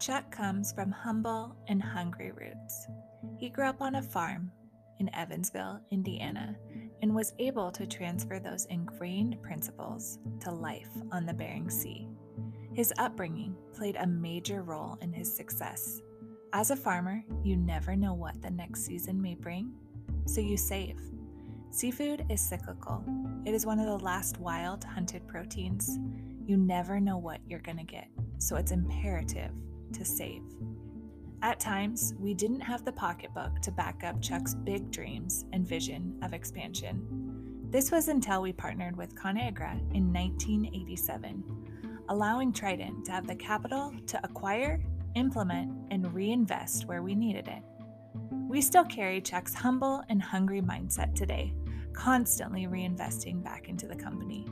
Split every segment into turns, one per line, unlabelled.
Chuck comes from humble and hungry roots. He grew up on a farm in Evansville, Indiana, and was able to transfer those ingrained principles to life on the Bering Sea. His upbringing played a major role in his success. As a farmer, you never know what the next season may bring, so you save. Seafood is cyclical. It is one of the last wild hunted proteins. You never know what you're going to get, so it's imperative to save. At times, we didn't have the pocketbook to back up Chuck's big dreams and vision of expansion. This was until we partnered with ConAgra in 1987, allowing Trident to have the capital to acquire, implement, and reinvest where we needed it. We still carry Chuck's humble and hungry mindset today, constantly reinvesting back into the company.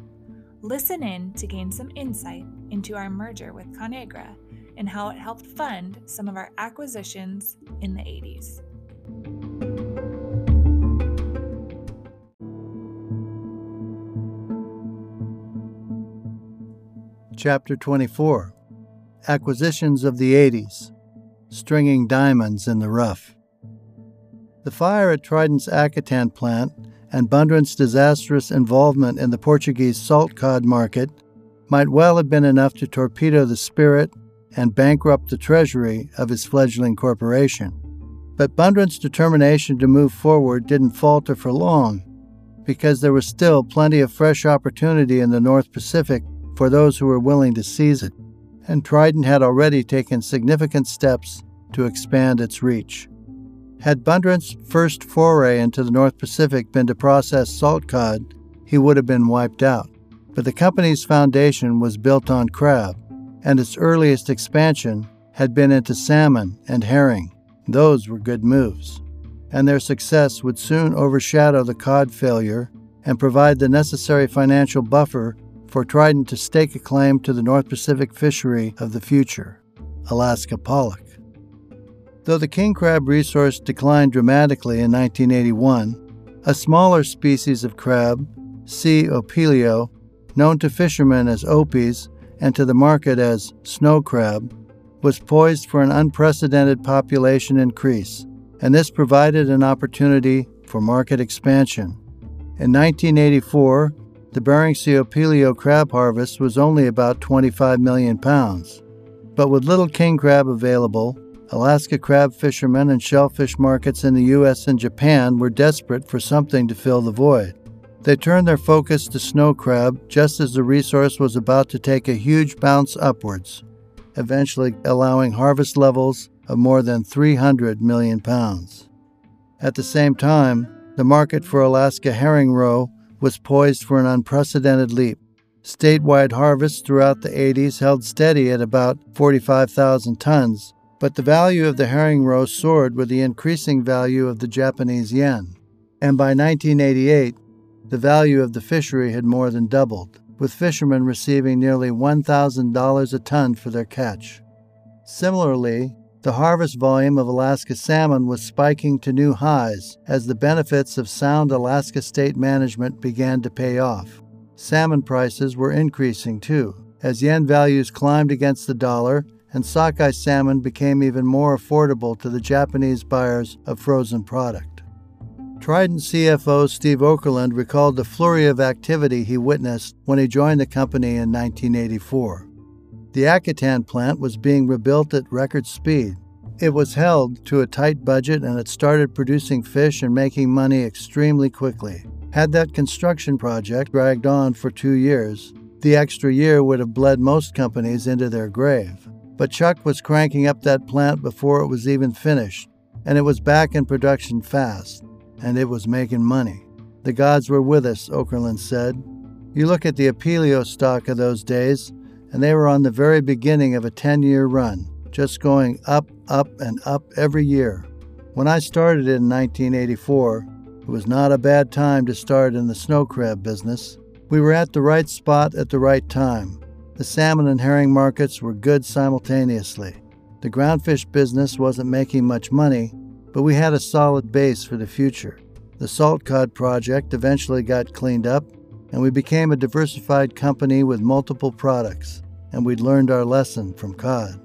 Listen in to gain some insight into our merger with ConAgra and how it helped fund some of our acquisitions in the 80s.
Chapter 24 Acquisitions of the 80s Stringing Diamonds in the Rough. The fire at Trident's Akutan plant and Bundrant's disastrous involvement in the Portuguese salt cod market might well have been enough to torpedo the spirit and bankrupt the treasury of his fledgling corporation. But Bundrant's determination to move forward didn't falter for long, because there was still plenty of fresh opportunity in the North Pacific for those who were willing to seize it, and Trident had already taken significant steps to expand its reach. Had Bundrant's first foray into the North Pacific been to process salt cod, he would have been wiped out. But the company's foundation was built on crab, and its earliest expansion had been into salmon and herring. Those were good moves. And their success would soon overshadow the cod failure and provide the necessary financial buffer for Trident to stake a claim to the North Pacific fishery of the future, Alaska pollock. Though the king crab resource declined dramatically in 1981, a smaller species of crab, C. opilio, known to fishermen as opies and to the market as snow crab, was poised for an unprecedented population increase, and this provided an opportunity for market expansion. In 1984, the Bering Sea opilio crab harvest was only about 25 million pounds. But with little king crab available, Alaska crab fishermen and shellfish markets in the U.S. and Japan were desperate for something to fill the void. They turned their focus to snow crab just as the resource was about to take a huge bounce upwards, eventually allowing harvest levels of more than 300 million pounds. At the same time, the market for Alaska herring roe was poised for an unprecedented leap. Statewide harvests throughout the 80s held steady at about 45,000 tons, but the value of the herring roe soared with the increasing value of the Japanese yen. And by 1988, the value of the fishery had more than doubled, with fishermen receiving nearly $1,000 a ton for their catch. Similarly, the harvest volume of Alaska salmon was spiking to new highs as the benefits of sound Alaska state management began to pay off. Salmon prices were increasing too, as yen values climbed against the dollar and sockeye salmon became even more affordable to the Japanese buyers of frozen product. Trident CFO Steve Okerlund recalled the flurry of activity he witnessed when he joined the company in 1984. The Akutan plant was being rebuilt at record speed. It was held to a tight budget and it started producing fish and making money extremely quickly. Had that construction project dragged on for two years, the extra year would have bled most companies into their grave. But Chuck was cranking up that plant before it was even finished, and it was back in production fast, and it was making money. The gods were with us, Okerlund said. You look at the Opilio stock of those days, and they were on the very beginning of a 10 year run, just going up, up, and up every year. When I started in 1984, it was not a bad time to start in the snow crab business. We were at the right spot at the right time. The salmon and herring markets were good simultaneously. The groundfish business wasn't making much money, but we had a solid base for the future. The salt cod project eventually got cleaned up, and we became a diversified company with multiple products, and we'd learned our lesson from cod.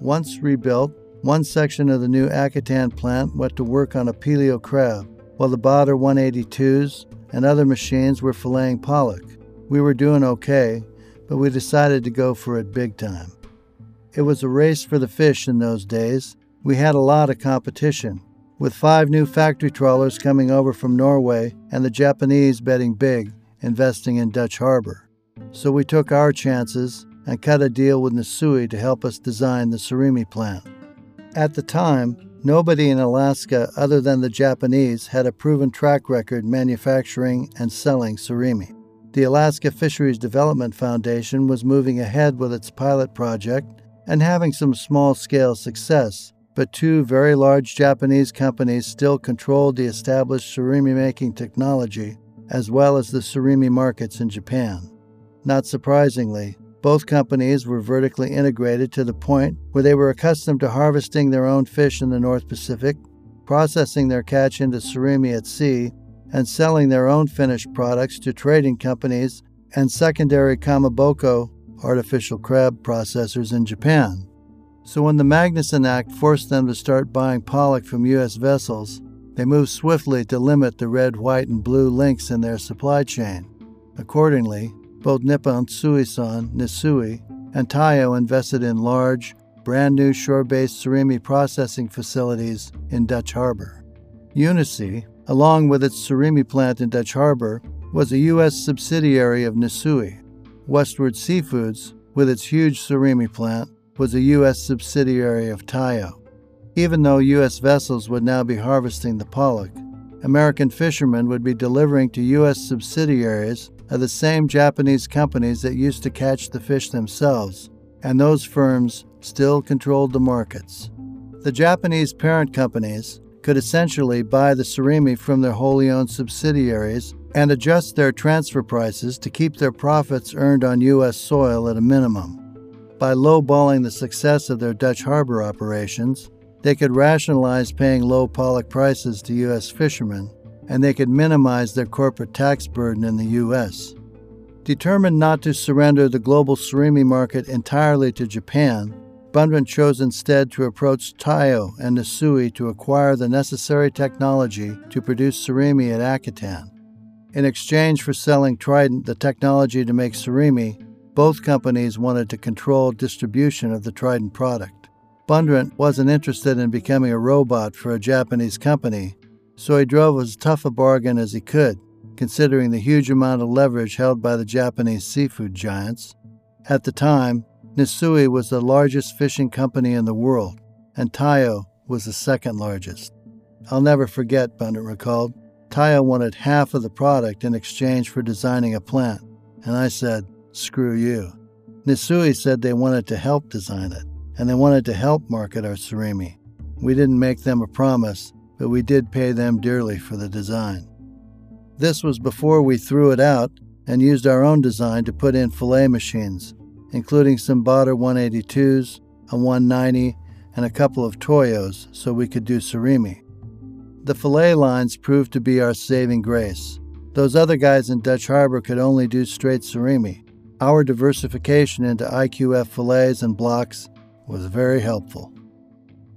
Once rebuilt, one section of the new Akutan plant went to work on opilio crab, while the Baader 182s and other machines were filleting pollock. We were doing okay, but we decided to go for it big time. It was a race for the fish in those days. We had a lot of competition, with five new factory trawlers coming over from Norway and the Japanese betting big, investing in Dutch Harbor. So we took our chances and cut a deal with Nissui to help us design the surimi plant. At the time, nobody in Alaska other than the Japanese had a proven track record manufacturing and selling surimi. The Alaska Fisheries Development Foundation was moving ahead with its pilot project and having some small scale success, but two very large Japanese companies still controlled the established surimi making technology as well as the surimi markets in Japan. Not surprisingly, both companies were vertically integrated to the point where they were accustomed to harvesting their own fish in the North Pacific, processing their catch into surimi at sea, and selling their own finished products to trading companies and secondary kamaboko artificial crab processors in Japan. So when the Magnuson Act forced them to start buying pollock from U.S. vessels, they moved swiftly to limit the red, white, and blue links in their supply chain. Accordingly, both Nippon Suisan, Nissui, and Taiyo invested in large, brand new shore based surimi processing facilities in Dutch Harbor. Unisea, along with its surimi plant in Dutch Harbor, was a U.S. subsidiary of Nissui. Westward Seafoods, with its huge surimi plant, was a U.S. subsidiary of Taiyo. Even though U.S. vessels would now be harvesting the pollock, American fishermen would be delivering to U.S. subsidiaries of the same Japanese companies that used to catch the fish themselves, and those firms still controlled the markets. The Japanese parent companies could essentially buy the surimi from their wholly owned subsidiaries and adjust their transfer prices to keep their profits earned on U.S. soil at a minimum. By lowballing the success of their Dutch harbor operations, they could rationalize paying low pollock prices to U.S. fishermen, and they could minimize their corporate tax burden in the U.S. Determined not to surrender the global surimi market entirely to Japan, Bundrant chose instead to approach Taiyo and Nissui to acquire the necessary technology to produce surimi at Akutan. In exchange for selling Trident the technology to make surimi, both companies wanted to control distribution of the Trident product. Bundrant wasn't interested in becoming a robot for a Japanese company, so he drove as tough a bargain as he could, considering the huge amount of leverage held by the Japanese seafood giants. At the time, Nissui was the largest fishing company in the world, and Taiyo was the second largest. I'll never forget, Bundrant recalled. Taiyo wanted half of the product in exchange for designing a plant, and I said, screw you. Nissui said they wanted to help design it and they wanted to help market our surimi. We didn't make them a promise, but we did pay them dearly for the design. This was before we threw it out and used our own design to put in fillet machines, including some Baader 182s, a 190, and a couple of Toyos so we could do surimi. The fillet lines proved to be our saving grace. Those other guys in Dutch Harbor could only do straight surimi. Our diversification into IQF fillets and blocks was very helpful.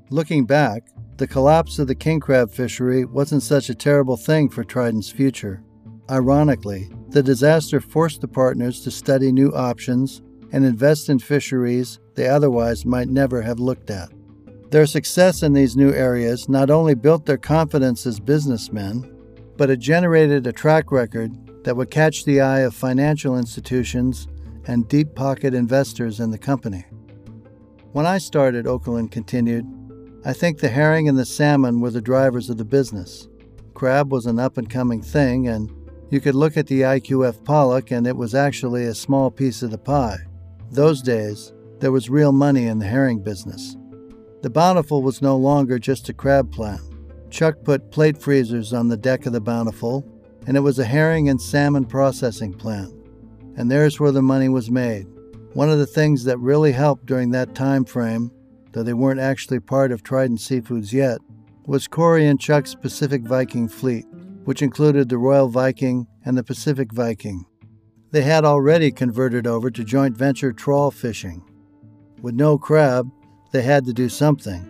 Looking back, the collapse of the king crab fishery wasn't such a terrible thing for Trident's future. Ironically, the disaster forced the partners to study new options and invest in fisheries they otherwise might never have looked at. Their success in these new areas not only built their confidence as businessmen, but it generated a track record that would catch the eye of financial institutions and deep pocket investors in the company. When I started, Okerlund continued, I think the herring and the salmon were the drivers of the business. Crab was an up and coming thing, and you could look at the IQF pollock and it was actually a small piece of the pie. Those days, there was real money in the herring business. The Bountiful was no longer just a crab plant. Chuck put plate freezers on the deck of the Bountiful, and it was a herring and salmon processing plant. And there's where the money was made. One of the things that really helped during that time frame, though they weren't actually part of Trident Seafoods yet, was Corey and Chuck's Pacific Viking fleet, which included the Royal Viking and the Pacific Viking. They had already converted over to joint venture trawl fishing. With no crab, They had to do something,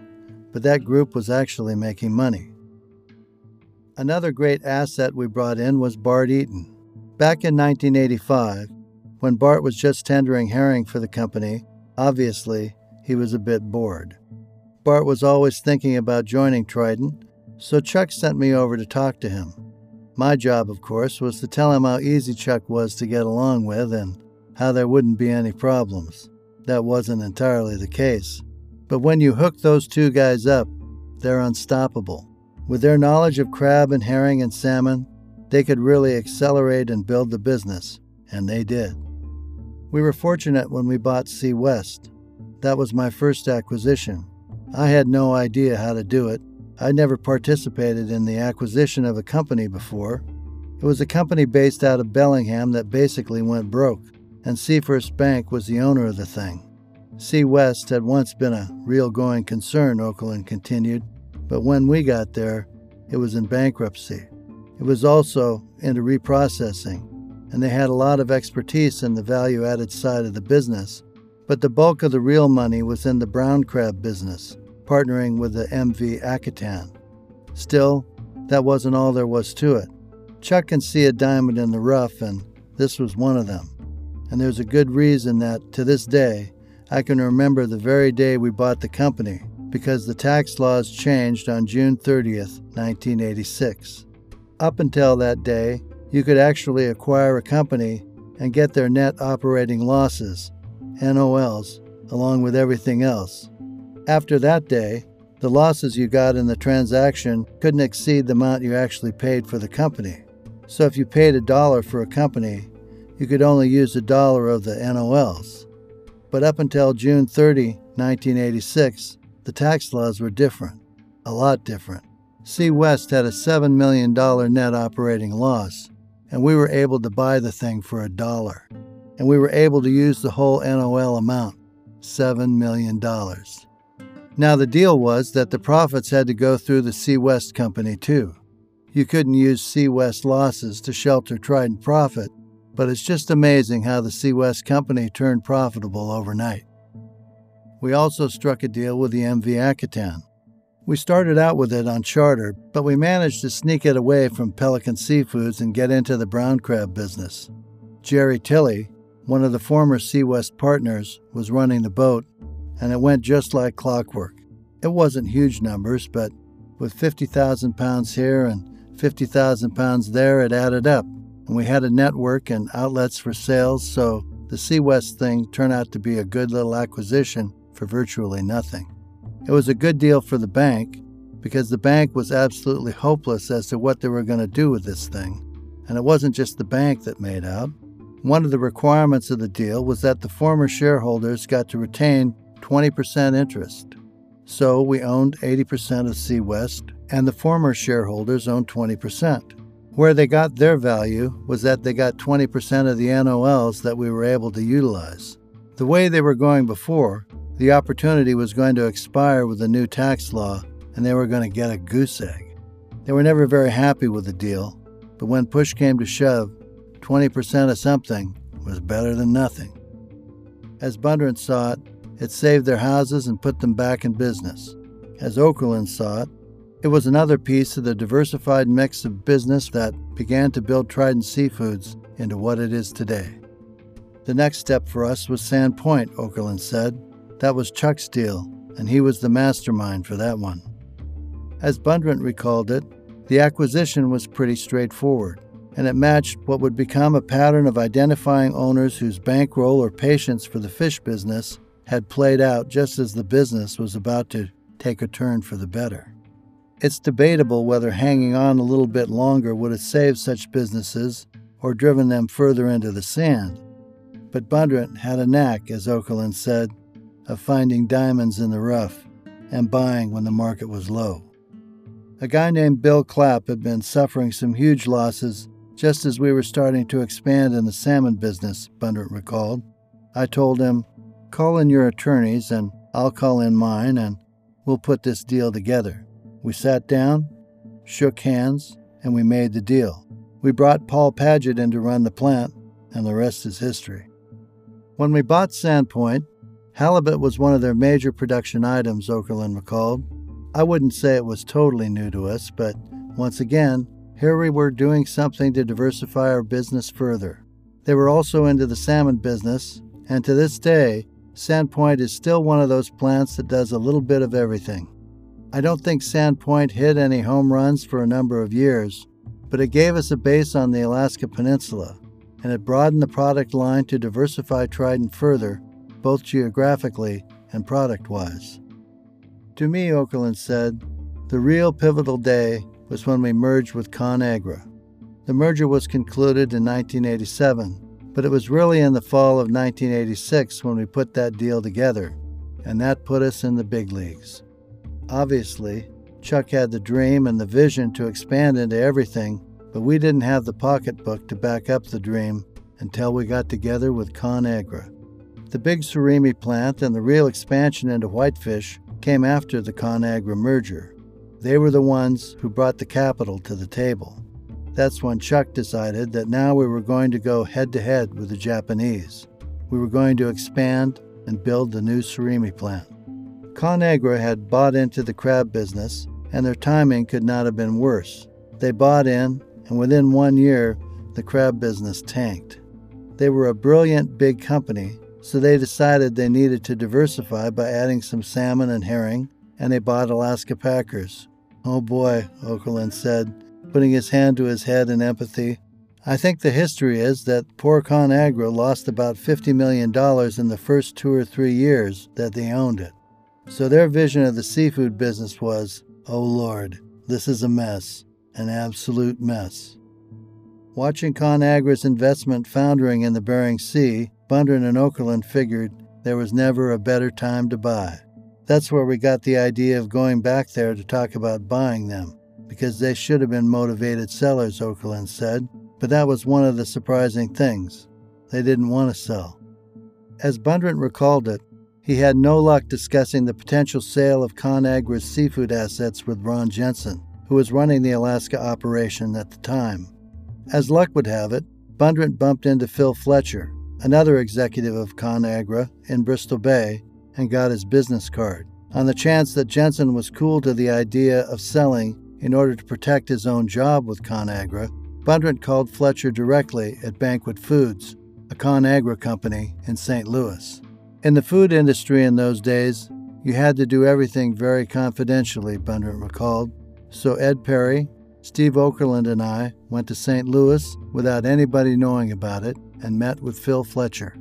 but that group was actually making money. Another great asset we brought in was Bart Eaton. Back in 1985, when Bart was just tendering herring for the company, obviously he was a bit bored. Bart was always thinking about joining Trident, so Chuck sent me over to talk to him. My job, of course, was to tell him how easy Chuck was to get along with and how there wouldn't be any problems. That wasn't entirely the case. But when you hook those two guys up, they're unstoppable. With their knowledge of crab and herring and salmon, they could really accelerate and build the business, and they did. We were fortunate when we bought Sea West. That was my first acquisition. I had no idea how to do it. I'd never participated in the acquisition of a company before. It was a company based out of Bellingham that basically went broke, and Seafirst Bank was the owner of the thing. Sea West had once been a real going concern, Okerlund continued, but when we got there, it was in bankruptcy. It was also into reprocessing, and they had a lot of expertise in the value added side of the business, but the bulk of the real money was in the brown crab business, partnering with the MV Akutan. Still, that wasn't all there was to it. Chuck can see a diamond in the rough, and this was one of them. And there's a good reason that, to this day, I can remember the very day we bought the company, because the tax laws changed on June 30th, 1986. Up until that day, you could actually acquire a company and get their net operating losses, NOLs, along with everything else. After that day, the losses you got in the transaction couldn't exceed the amount you actually paid for the company. So if you paid a dollar for a company, you could only use a dollar of the NOLs. But up until June 30, 1986, the tax laws were different, a lot different. Sea West had a $7 million net operating loss, and we were able to buy the thing for a dollar. And we were able to use the whole NOL amount, $7 million. Now, the deal was that the profits had to go through the Sea West Company, too. You couldn't use Sea West losses to shelter Trident profit, but it's just amazing how the Sea West Company turned profitable overnight. We also struck a deal with the MV Akutan. We started out with it on charter, but we managed to sneak it away from Pelican Seafoods and get into the brown crab business. Jerry Tilley, one of the former Sea West partners, was running the boat, and it went just like clockwork. It wasn't huge numbers, but with 50,000 pounds here and 50,000 pounds there, it added up. And we had a network and outlets for sales, so the Sea West thing turned out to be a good little acquisition for virtually nothing. It was a good deal for the bank because the bank was absolutely hopeless as to what they were going to do with this thing. And it wasn't just the bank that made out. One of the requirements of the deal was that the former shareholders got to retain 20% interest. So we owned 80% of Sea West, and the former shareholders owned 20%. Where they got their value was that they got 20% of the NOLs that we were able to utilize. The way they were going before, the opportunity was going to expire with the new tax law, and they were going to get a goose egg. They were never very happy with the deal, but when push came to shove, 20% of something was better than nothing. As Bundrant saw it, it saved their houses and put them back in business. As Okerlund saw it, it was another piece of the diversified mix of business that began to build Trident Seafoods into what it is today. The next step for us was Sand Point, Okerlund said. That was Chuck's deal, and he was the mastermind for that one. As Bundrant recalled it, the acquisition was pretty straightforward, and it matched what would become a pattern of identifying owners whose bankroll or patience for the fish business had played out just as the business was about to take a turn for the better. It's debatable whether hanging on a little bit longer would have saved such businesses or driven them further into the sand. But Bundrant had a knack, as Okerlund said, of finding diamonds in the rough and buying when the market was low. A guy named Bill Clapp had been suffering some huge losses just as we were starting to expand in the salmon business, Bundrant recalled. I told him, Call in your attorneys and I'll call in mine and we'll put this deal together. We sat down, shook hands, and we made the deal. We brought Paul Paget in to run the plant, and the rest is history. When we bought Sand Point, Halibut was one of their major production items, Okerlund recalled. I wouldn't say it was totally new to us, but once again, here we were doing something to diversify our business further. They were also into the salmon business, and to this day, Sand Point is still one of those plants that does a little bit of everything. I don't think Sand Point hit any home runs for a number of years, but it gave us a base on the Alaska Peninsula, and it broadened the product line to diversify Trident further, both geographically and product wise. To me, Okerlund said, the real pivotal day was when we merged with ConAgra. The merger was concluded in 1987 but it was really in the fall of 1986 when we put that deal together, and that put us in the big leagues. Obviously, Chuck had the dream and the vision to expand into everything, but we didn't have the pocketbook to back up the dream until we got together with ConAgra. The big surimi plant and the real expansion into whitefish came after the ConAgra merger. They were the ones who brought the capital to the table. That's when Chuck decided that now we were going to go head to head with the Japanese. We were going to expand and build the new surimi plant. ConAgra had bought into the crab business, and their timing could not have been worse. They bought in, and within one year, the crab business tanked. They were a brilliant big company, so they decided they needed to diversify by adding some salmon and herring, and they bought Alaska Packers. Oh boy, Okerlund said, putting his hand to his head in empathy. I think the history is that poor ConAgra lost about $50 million in the first two or three years that they owned it. So their vision of the seafood business was oh Lord, this is a mess, an absolute mess. Watching ConAgra's investment foundering in the Bering Sea, Bundrant and Okerlund figured there was never a better time to buy. That's where we got the idea of going back there to talk about buying them because they should have been motivated sellers, Okerlund said, but that was one of the surprising things. They didn't want to sell. As Bundrant recalled it, he had no luck discussing the potential sale of ConAgra's seafood assets with Ron Jensen, who was running the Alaska operation at the time. As luck would have it, Bundrant bumped into Phil Fletcher, another executive of ConAgra in Bristol Bay, and got his business card. On the chance that Jensen was cool to the idea of selling in order to protect his own job with ConAgra, Bundrant called Fletcher directly at Banquet Foods, a ConAgra company in St. Louis. In the food industry in those days, you had to do everything very confidentially, Bundrant recalled. So Ed Perry, Steve Okerlund, and I went to St. Louis without anybody knowing about it and met with Phil Fletcher.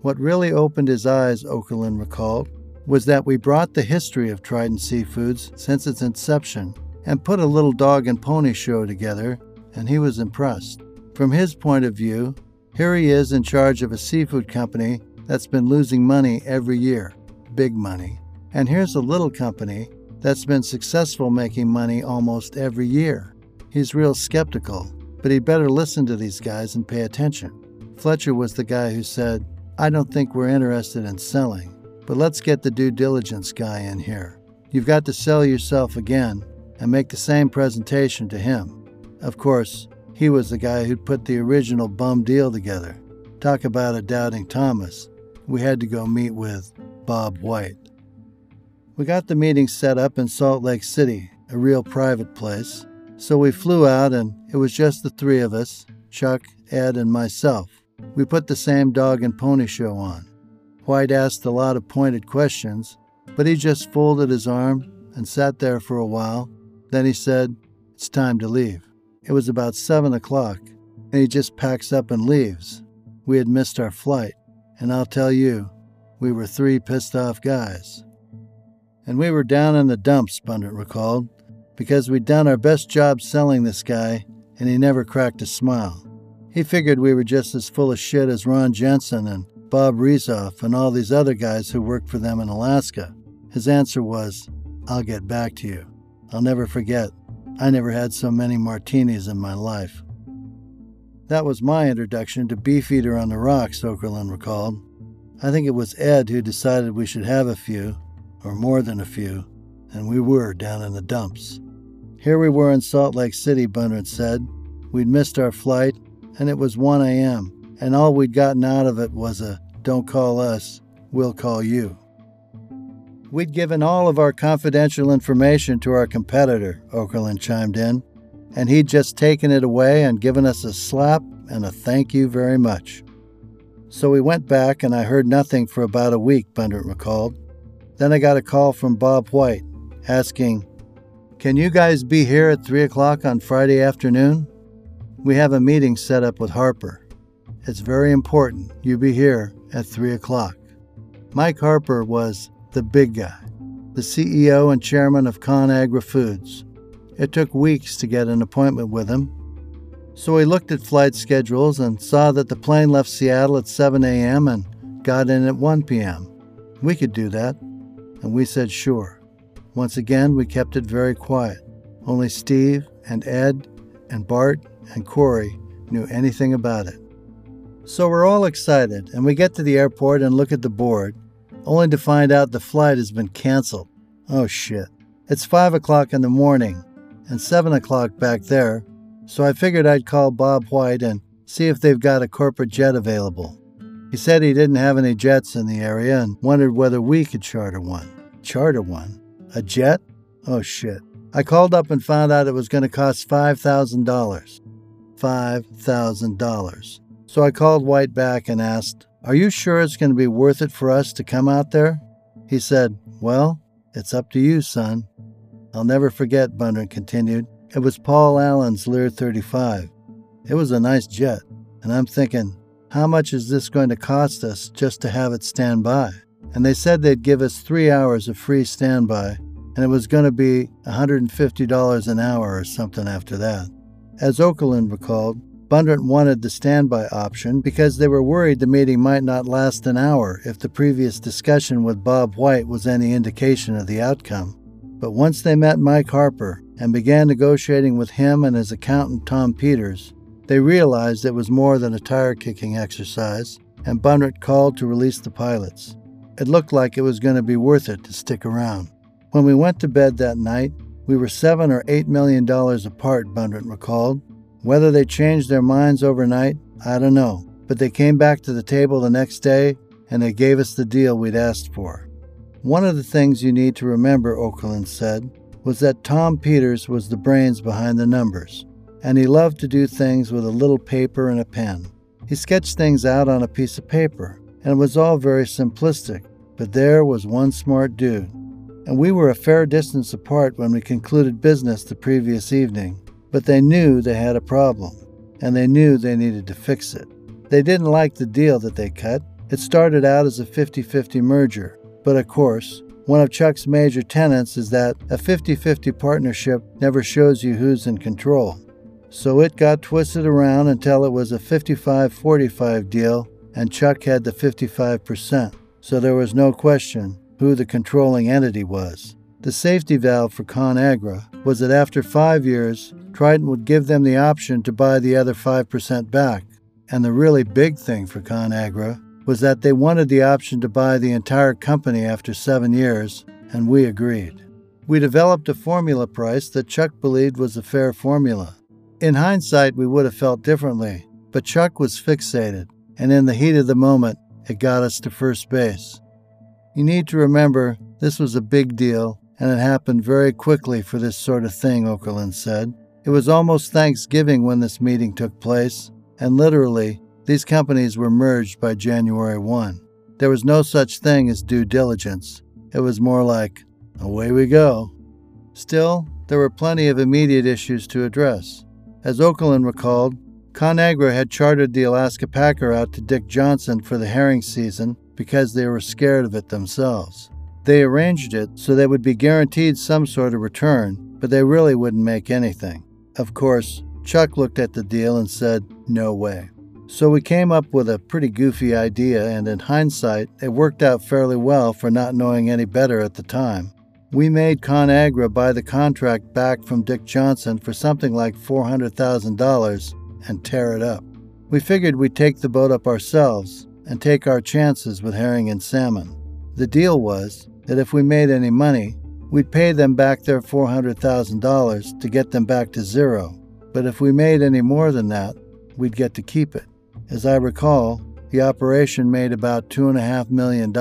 What really opened his eyes, Okerlund recalled, was that we brought the history of Trident Seafoods since its inception and put a little dog and pony show together, and he was impressed. From his point of view, here he is in charge of a seafood company that's been losing money every year, big money. And here's a little company that's been successful making money almost every year. He's real skeptical, but he'd better listen to these guys and pay attention. Fletcher was the guy who said, I don't think we're interested in selling, but let's get the due diligence guy in here. You've got to sell yourself again, and make the same presentation to him. Of course, he was the guy who'd put the original bum deal together. Talk about a doubting Thomas. We had to go meet with Bob White. We got the meeting set up in Salt Lake City, a real private place. So we flew out, and it was just the three of us Chuck, Ed, and myself. We put the same dog and pony show on. White asked a lot of pointed questions, but he just folded his arms and sat there for a while then he said, It's time to leave. It was about seven o'clock, and he just packs up and leaves. We had missed our flight, and I'll tell you, we were three pissed off guys. And we were down in the dumps, Bundrant recalled, because we'd done our best job selling this guy, and he never cracked a smile. He figured we were just as full of shit as Ron Jensen and Bob Rezoff and all these other guys who worked for them in Alaska. His answer was, I'll get back to you. I'll never forget. I never had so many martinis in my life. That was my introduction to Beefeater on the Rocks, Okerlund recalled. I think it was Ed who decided we should have a few, or more than a few, and we were down in the dumps. Here we were in Salt Lake City, Bundrant said. We'd missed our flight, and it was 1 a.m., and all we'd gotten out of it was a don't call us, we'll call you. We'd given all of our confidential information to our competitor, Okerlund chimed in, and he'd just taken it away and given us a slap and a thank you very much. So we went back, and I heard nothing for about a week, Bundrant recalled. Then I got a call from Bob White asking, Can you guys be here at 3 o'clock on Friday afternoon? We have a meeting set up with Harper. It's very important you be here at 3 o'clock. Mike Harper was the big guy, the CEO and chairman of ConAgra Foods. It took weeks to get an appointment with him, so we looked at flight schedules and saw that the plane left Seattle at 7 a.m. and got in at 1 p.m. We could do that, and we said sure. Once again, we kept it very quiet. Only Steve and Ed and Bart and Corey knew anything about it. So we're all excited, and we get to the airport and look at the board, only to find out the flight has been canceled. Oh shit. It's 5 o'clock in the morning, and 7 o'clock back there, so I figured I'd call Bob White and see if they've got a corporate jet available. He said he didn't have any jets in the area and wondered whether we could charter one. Charter one? A jet? Oh shit. I called up and found out it was going to cost $5,000. $5,000. So I called White back and asked, Are you sure it's going to be worth it for us to come out there? He said, Well, it's up to you, son. I'll never forget, Bundrant continued. It was Paul Allen's Lear 35. It was a nice jet, and I'm thinking, how much is this going to cost us just to have it stand by? And they said they'd give us three hours of free standby, and it was going to be $150 an hour or something after that. As Okerlund recalled, Bundrant wanted the standby option because they were worried the meeting might not last an hour if the previous discussion with Bob White was any indication of the outcome. But once they met Mike Harper and began negotiating with him and his accountant Tom Peters, they realized it was more than a tire kicking exercise, and Bundrant called to release the pilots. It looked like it was going to be worth it to stick around. When we went to bed that night, we were seven or eight million dollars apart, Bundrant recalled. Whether they changed their minds overnight, I don't know, but they came back to the table the next day and they gave us the deal we'd asked for. One of the things you need to remember, Okerlund said, was that Tom Peters was the brains behind the numbers, and he loved to do things with a little paper and a pen. He sketched things out on a piece of paper, and it was all very simplistic, but there was one smart dude. And we were a fair distance apart when we concluded business the previous evening, but they knew they had a problem, and they knew they needed to fix it. They didn't like the deal that they cut. It started out as a 50 50 merger, but of course, one of Chuck's major tenets is that a 50 50 partnership never shows you who's in control. So it got twisted around until it was a 55 45 deal, and Chuck had the 55%. So there was no question who the controlling entity was. The safety valve for ConAgra was that after five years, Trident would give them the option to buy the other 5% back. And the really big thing for ConAgra was that they wanted the option to buy the entire company after seven years, and we agreed. We developed a formula price that Chuck believed was a fair formula. In hindsight, we would have felt differently, but Chuck was fixated, and in the heat of the moment, it got us to first base. You need to remember this was a big deal, and it happened very quickly for this sort of thing, Okerlund said. It was almost Thanksgiving when this meeting took place, and literally, these companies were merged by January 1. There was no such thing as due diligence. It was more like, away we go. Still, there were plenty of immediate issues to address. As Okerlund recalled, ConAgra had chartered the Alaska Packer out to Dick Johnson for the herring season because they were scared of it themselves. They arranged it so they would be guaranteed some sort of return, but they really wouldn't make anything. Of course, Chuck looked at the deal and said, No way. So we came up with a pretty goofy idea, and in hindsight, it worked out fairly well for not knowing any better at the time. We made ConAgra buy the contract back from Dick Johnson for something like $400,000 and tear it up. We figured we'd take the boat up ourselves and take our chances with herring and salmon. The deal was that if we made any money, we'd pay them back their $400,000 to get them back to zero. But if we made any more than that, we'd get to keep it. As I recall, the operation made about $2.5 million.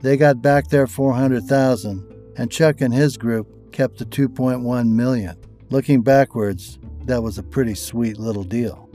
They got back their 400000 and Chuck and his group kept the 2.1 million. Looking backwards, that was a pretty sweet little deal.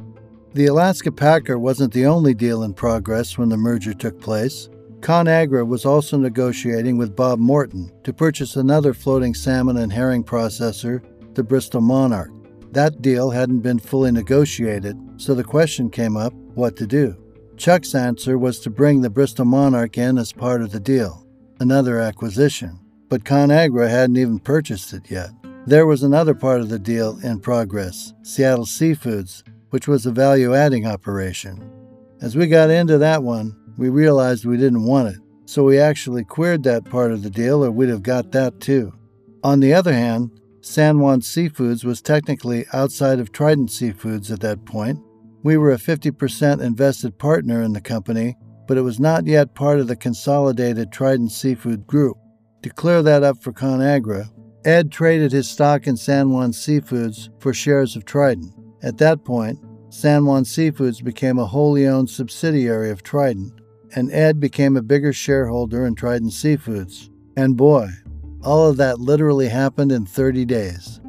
The Alaska Packer wasn't the only deal in progress when the merger took place. ConAgra was also negotiating with Bob Morton to purchase another floating salmon and herring processor, the Bristol Monarch. That deal hadn't been fully negotiated, so the question came up what to do. Chuck's answer was to bring the Bristol Monarch in as part of the deal, another acquisition, but ConAgra hadn't even purchased it yet. There was another part of the deal in progress Seattle Seafoods, which was a value adding operation. As we got into that one, we realized we didn't want it, so we actually queered that part of the deal, or we'd have got that too. On the other hand, San Juan Seafoods was technically outside of Trident Seafoods at that point. We were a 50% invested partner in the company, but it was not yet part of the consolidated Trident Seafood Group. To clear that up for ConAgra, Ed traded his stock in San Juan Seafoods for shares of Trident. At that point, San Juan Seafoods became a wholly owned subsidiary of Trident, and Ed became a bigger shareholder in Trident Seafoods. And boy, all of that literally happened in 30 days.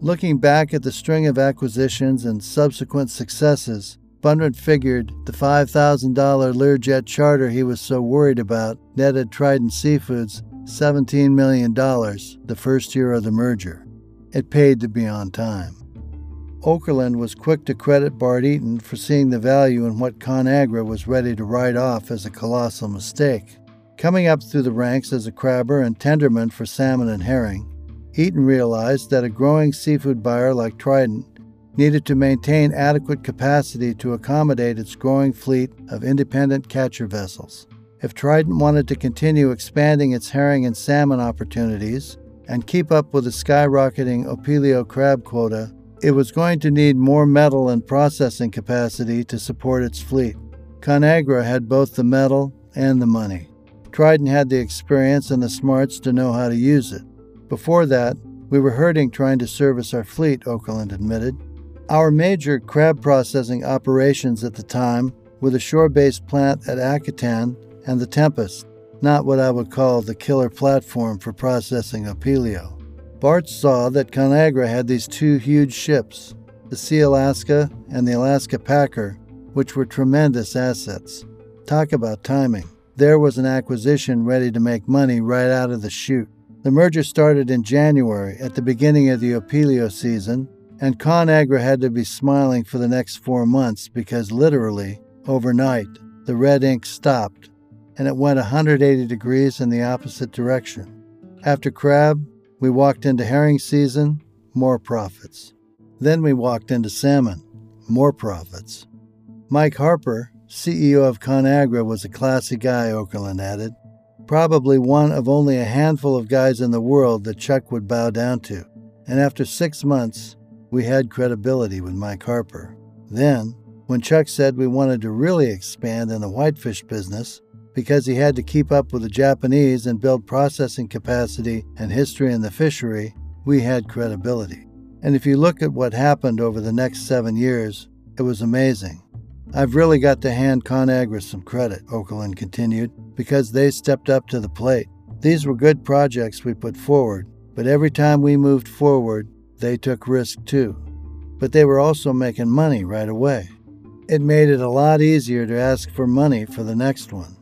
Looking back at the string of acquisitions and subsequent successes, Bundrant figured the $5,000 Learjet charter he was so worried about netted Trident Seafoods $17 million the first year of the merger. It paid to be on time. Okerlund was quick to credit Bart Eaton for seeing the value in what ConAgra was ready to write off as a colossal mistake. Coming up through the ranks as a crabber and tenderman for salmon and herring, Eaton realized that a growing seafood buyer like Trident needed to maintain adequate capacity to accommodate its growing fleet of independent catcher vessels. If Trident wanted to continue expanding its herring and salmon opportunities and keep up with the skyrocketing Opilio crab quota, it was going to need more metal and processing capacity to support its fleet. ConAgra had both the metal and the money. Trident had the experience and the smarts to know how to use it. Before that, we were hurting trying to service our fleet, Okerlund admitted. Our major crab processing operations at the time were the shore based plant at Akutan and the Tempest, not what I would call the killer platform for processing Opilio. Bart saw that ConAgra had these two huge ships, the Sea Alaska and the Alaska Packer, which were tremendous assets. Talk about timing. There was an acquisition ready to make money right out of the chute. The merger started in January, at the beginning of the Opilio season, and ConAgra had to be smiling for the next four months because literally, overnight, the red ink stopped and it went 180 degrees in the opposite direction. After crab, we walked into herring season, more profits. Then we walked into salmon, more profits. Mike Harper, CEO of ConAgra, was a classy guy, Okerlund added. Probably one of only a handful of guys in the world that Chuck would bow down to. And after six months, we had credibility with Mike Harper. Then, when Chuck said we wanted to really expand in the whitefish business, because he had to keep up with the Japanese and build processing capacity and history in the fishery, we had credibility. And if you look at what happened over the next seven years, it was amazing. I've really got to hand ConAgra some credit, Okerlund continued, because they stepped up to the plate. These were good projects we put forward, but every time we moved forward, they took risk too. But they were also making money right away. It made it a lot easier to ask for money for the next one.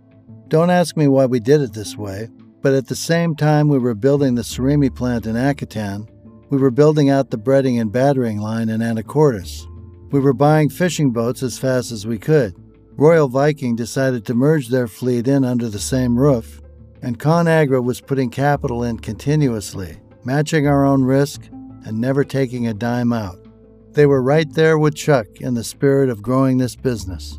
Don't ask me why we did it this way, but at the same time we were building the surimi plant in Akutan, we were building out the breading and battering line in Anacortes. We were buying fishing boats as fast as we could. Royal Viking decided to merge their fleet in under the same roof, and ConAgra was putting capital in continuously, matching our own risk and never taking a dime out. They were right there with Chuck in the spirit of growing this business.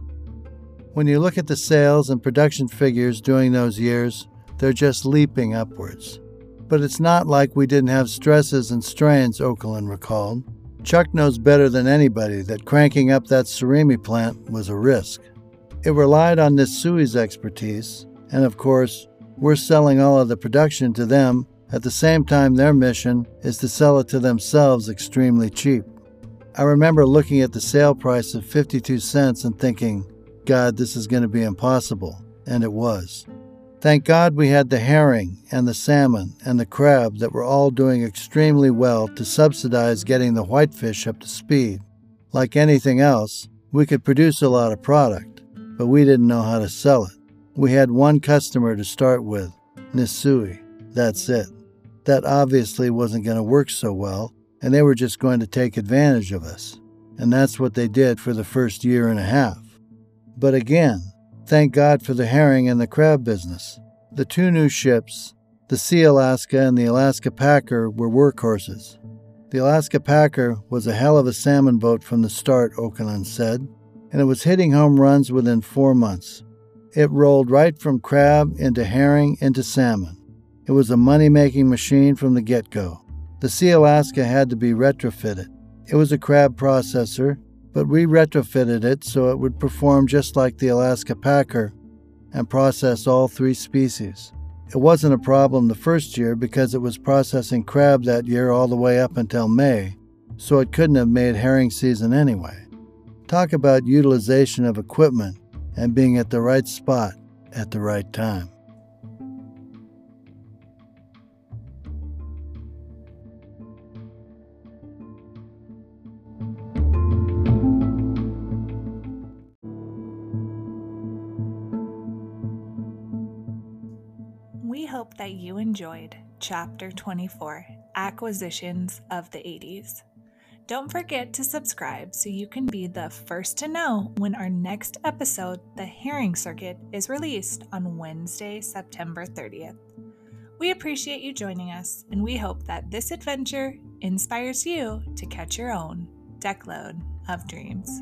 When you look at the sales and production figures during those years, they're just leaping upwards. But it's not like we didn't have stresses and strains, Okerlund recalled. Chuck knows better than anybody that cranking up that surimi plant was a risk. It relied on Nissui's expertise, and of course, we're selling all of the production to them at the same time their mission is to sell it to themselves extremely cheap. I remember looking at the sale price of 52 cents and thinking, God this is going to be impossible, and it was. Thank God we had the herring and the salmon and the crab that were all doing extremely well to subsidize getting the whitefish up to speed. Like anything else, we could produce a lot of product, but we didn't know how to sell it. We had one customer to start with, Nissui. That's it. That obviously wasn't going to work so well, and they were just going to take advantage of us. And that's what they did for the first year and a half. But again, thank God for the herring and the crab business. The two new ships, the Sea Alaska and the Alaska Packer, were workhorses. The Alaska Packer was a hell of a salmon boat from the start, Okanagan said, and it was hitting home runs within four months. It rolled right from crab into herring into salmon. It was a money making machine from the get go. The Sea Alaska had to be retrofitted. It was a crab processor, but we retrofitted it so it would perform just like the Alaska Packer and process all three species. It wasn't a problem the first year because it was processing crab that year all the way up until May, so it couldn't have made herring season anyway. Talk about utilization of equipment and being at the right spot at the right time.
That you enjoyed Chapter 24 Acquisitions of the 80s. Don't forget to subscribe so you can be the first to know when our next episode, The Herring Circuit, is released on Wednesday, September 30th. We appreciate you joining us, and we hope that this adventure inspires you to catch your own deckload of dreams.